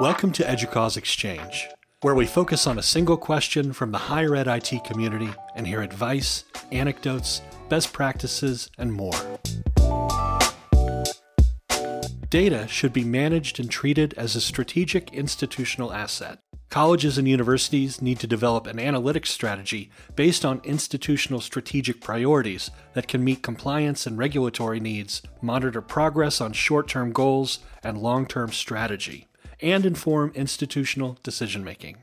Welcome to EDUCAUSE Exchange, where we focus on a single question from the higher ed IT community and hear advice, anecdotes, best practices, and more. Data should be managed and treated as a strategic institutional asset. Colleges and universities need to develop an analytics strategy based on institutional strategic priorities that can meet compliance and regulatory needs, monitor progress on short term goals and long term strategy, and inform institutional decision making.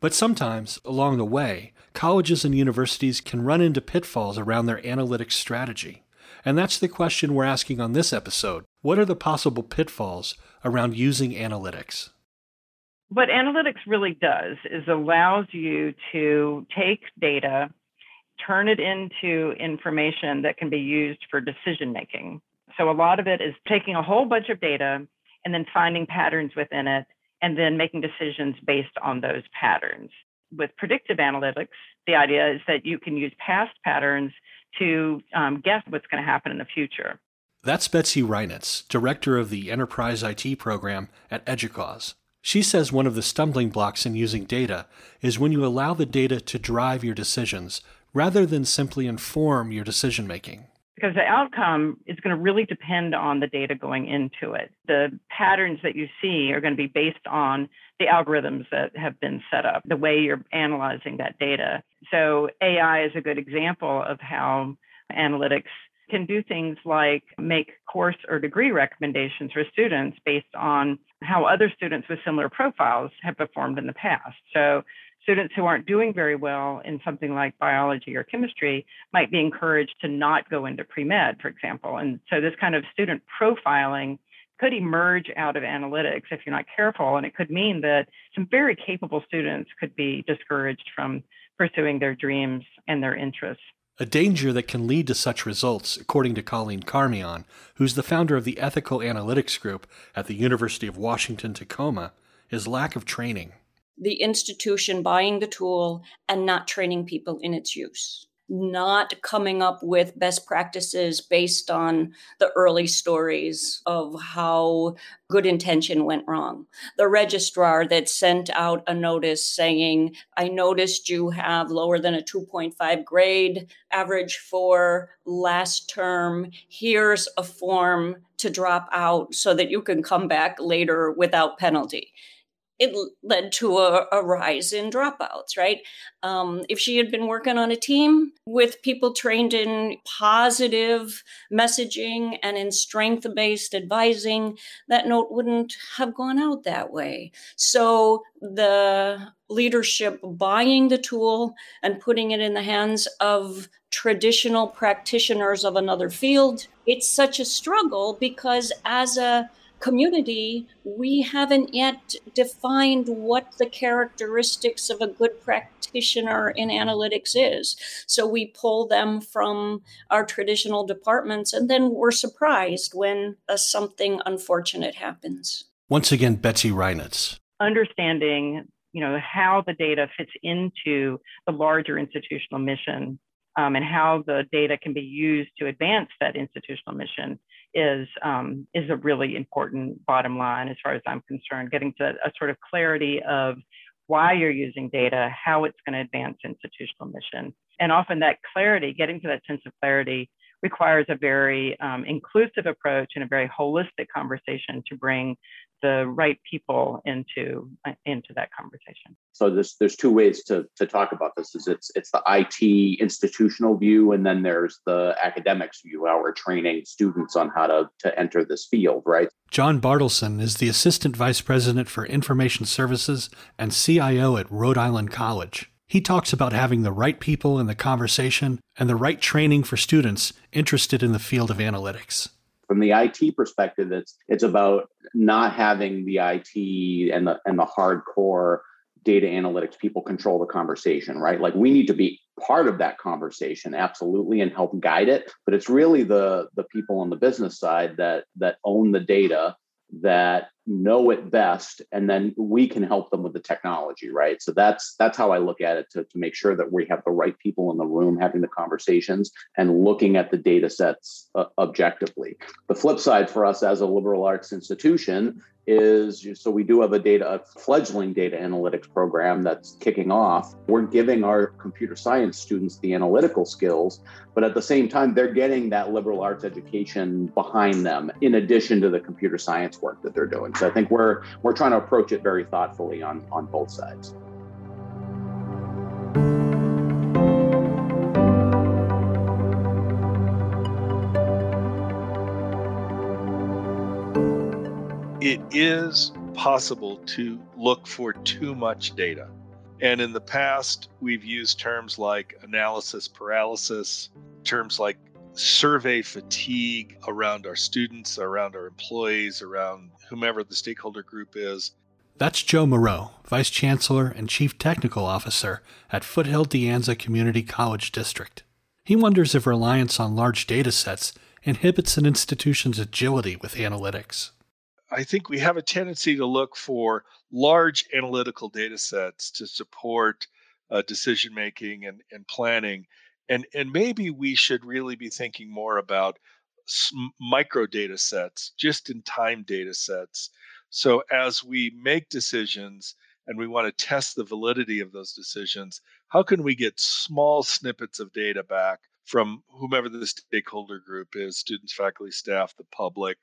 But sometimes, along the way, colleges and universities can run into pitfalls around their analytics strategy. And that's the question we're asking on this episode. What are the possible pitfalls around using analytics? What analytics really does is allows you to take data, turn it into information that can be used for decision making. So a lot of it is taking a whole bunch of data and then finding patterns within it and then making decisions based on those patterns. With predictive analytics, the idea is that you can use past patterns to um, guess what's going to happen in the future. That's Betsy Reinitz, director of the Enterprise IT program at EDUCAUSE. She says one of the stumbling blocks in using data is when you allow the data to drive your decisions rather than simply inform your decision making. Because the outcome is going to really depend on the data going into it. The patterns that you see are going to be based on the algorithms that have been set up, the way you're analyzing that data. So, AI is a good example of how analytics can do things like make course or degree recommendations for students based on how other students with similar profiles have performed in the past. So, students who aren't doing very well in something like biology or chemistry might be encouraged to not go into pre med, for example. And so, this kind of student profiling could emerge out of analytics if you're not careful. And it could mean that some very capable students could be discouraged from pursuing their dreams and their interests. A danger that can lead to such results, according to Colleen Carmean, who's the founder of the Ethical Analytics Group at the University of Washington Tacoma, is lack of training. The institution buying the tool and not training people in its use not coming up with best practices based on the early stories of how good intention went wrong. The registrar that sent out a notice saying, I noticed you have lower than a 2.5 grade average for last term. Here's a form to drop out so that you can come back later without penalty it led to a, a rise in dropouts, right? Um, if she had been working on a team with people trained in positive messaging and in strength based advising, that note wouldn't have gone out that way. So the leadership buying the tool and putting it in the hands of traditional practitioners of another field, it's such a struggle because as a community, we haven't yet defined what the characteristics of a good practitioner in analytics is. So we pull them from our traditional departments, and then we're surprised when uh, something unfortunate happens. Once again, Betsy Reinitz. Understanding you know how the data fits into the larger institutional mission um, and how the data can be used to advance that institutional mission is um, is a really important bottom line as far as I'm concerned. Getting to a sort of clarity of why you're using data, how it's going to advance institutional mission, and often that clarity, getting to that sense of clarity, requires a very um, inclusive approach and a very holistic conversation to bring the right people into uh, into that conversation. So there's there's two ways to to talk about this. Is it's it's the IT institutional view, and then there's the academics view, how we're training students on how to to enter this field, right? John Bartleson is the assistant vice president for information services and CIO at Rhode Island College. He talks about having the right people in the conversation and the right training for students interested in the field of analytics from the IT perspective, it's it's about not having the IT and the and the hardcore data analytics people control the conversation, right? Like we need to be part of that conversation, absolutely, and help guide it. But it's really the the people on the business side that that own the data that know it best and then we can help them with the technology right? So that's that's how i look at it to, to make sure that we have the right people in the room having the conversations and looking at the data sets uh, objectively. The flip side for us as a liberal arts institution is so we do have a data a fledgling data analytics program that's kicking off. We're giving our computer science students the analytical skills but at the same time they're getting that liberal arts education behind them in addition to the computer science work that they're doing so i think we're we're trying to approach it very thoughtfully on on both sides it is possible to look for too much data. And in the past, we've used terms like analysis paralysis, terms like survey fatigue around our students, around our employees, around whomever the stakeholder group is. That's Joe Moreau, Vice Chancellor and Chief Technical Officer at Foothill De Anza Community College District. He wonders if reliance on large data sets inhibits an institution's agility with analytics. I think we have a tendency to look for large analytical data sets to support uh, decision making and, and planning. And, and maybe we should really be thinking more about micro data sets, just in time data sets. So as we make decisions and we want to test the validity of those decisions, how can we get small snippets of data back from whomever the stakeholder group is students, faculty, staff, the public,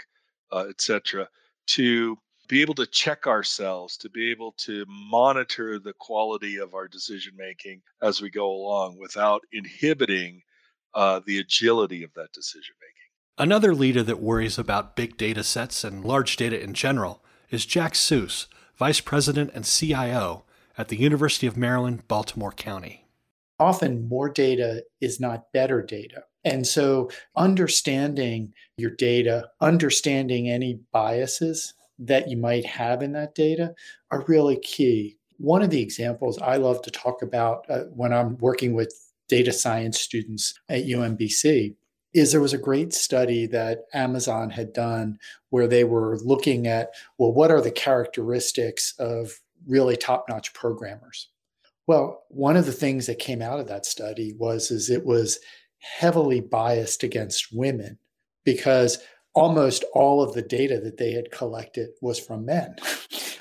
uh, et cetera to be able to check ourselves, to be able to monitor the quality of our decision making as we go along without inhibiting uh, the agility of that decision making. Another leader that worries about big data sets and large data in general is Jack Suess, Vice President and CIO at the University of Maryland, Baltimore County. Often more data is not better data. And so, understanding your data, understanding any biases that you might have in that data are really key. One of the examples I love to talk about uh, when I'm working with data science students at UMBC is there was a great study that Amazon had done where they were looking at, well, what are the characteristics of really top notch programmers? Well, one of the things that came out of that study was is it was heavily biased against women because almost all of the data that they had collected was from men.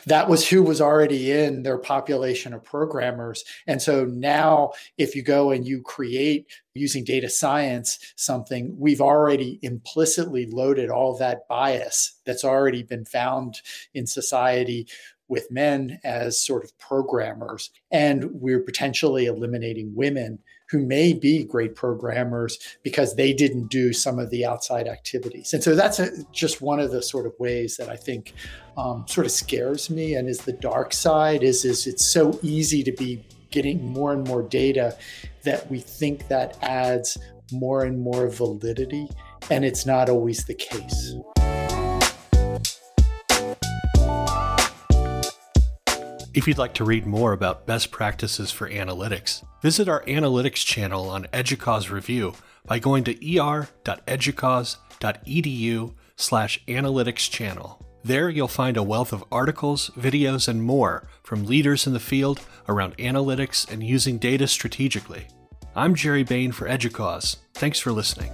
that was who was already in their population of programmers. And so now, if you go and you create using data science something, we've already implicitly loaded all that bias that's already been found in society with men as sort of programmers. And we're potentially eliminating women who may be great programmers because they didn't do some of the outside activities. And so that's a, just one of the sort of ways that I think um, sort of scares me and is the dark side is, is it's so easy to be getting more and more data that we think that adds more and more validity. And it's not always the case. If you'd like to read more about best practices for analytics, visit our analytics channel on EDUCAUSE Review by going to er.educause.edu slash analytics channel. There you'll find a wealth of articles, videos, and more from leaders in the field around analytics and using data strategically. I'm Gerry Bayne for EDUCAUSE. Thanks for listening.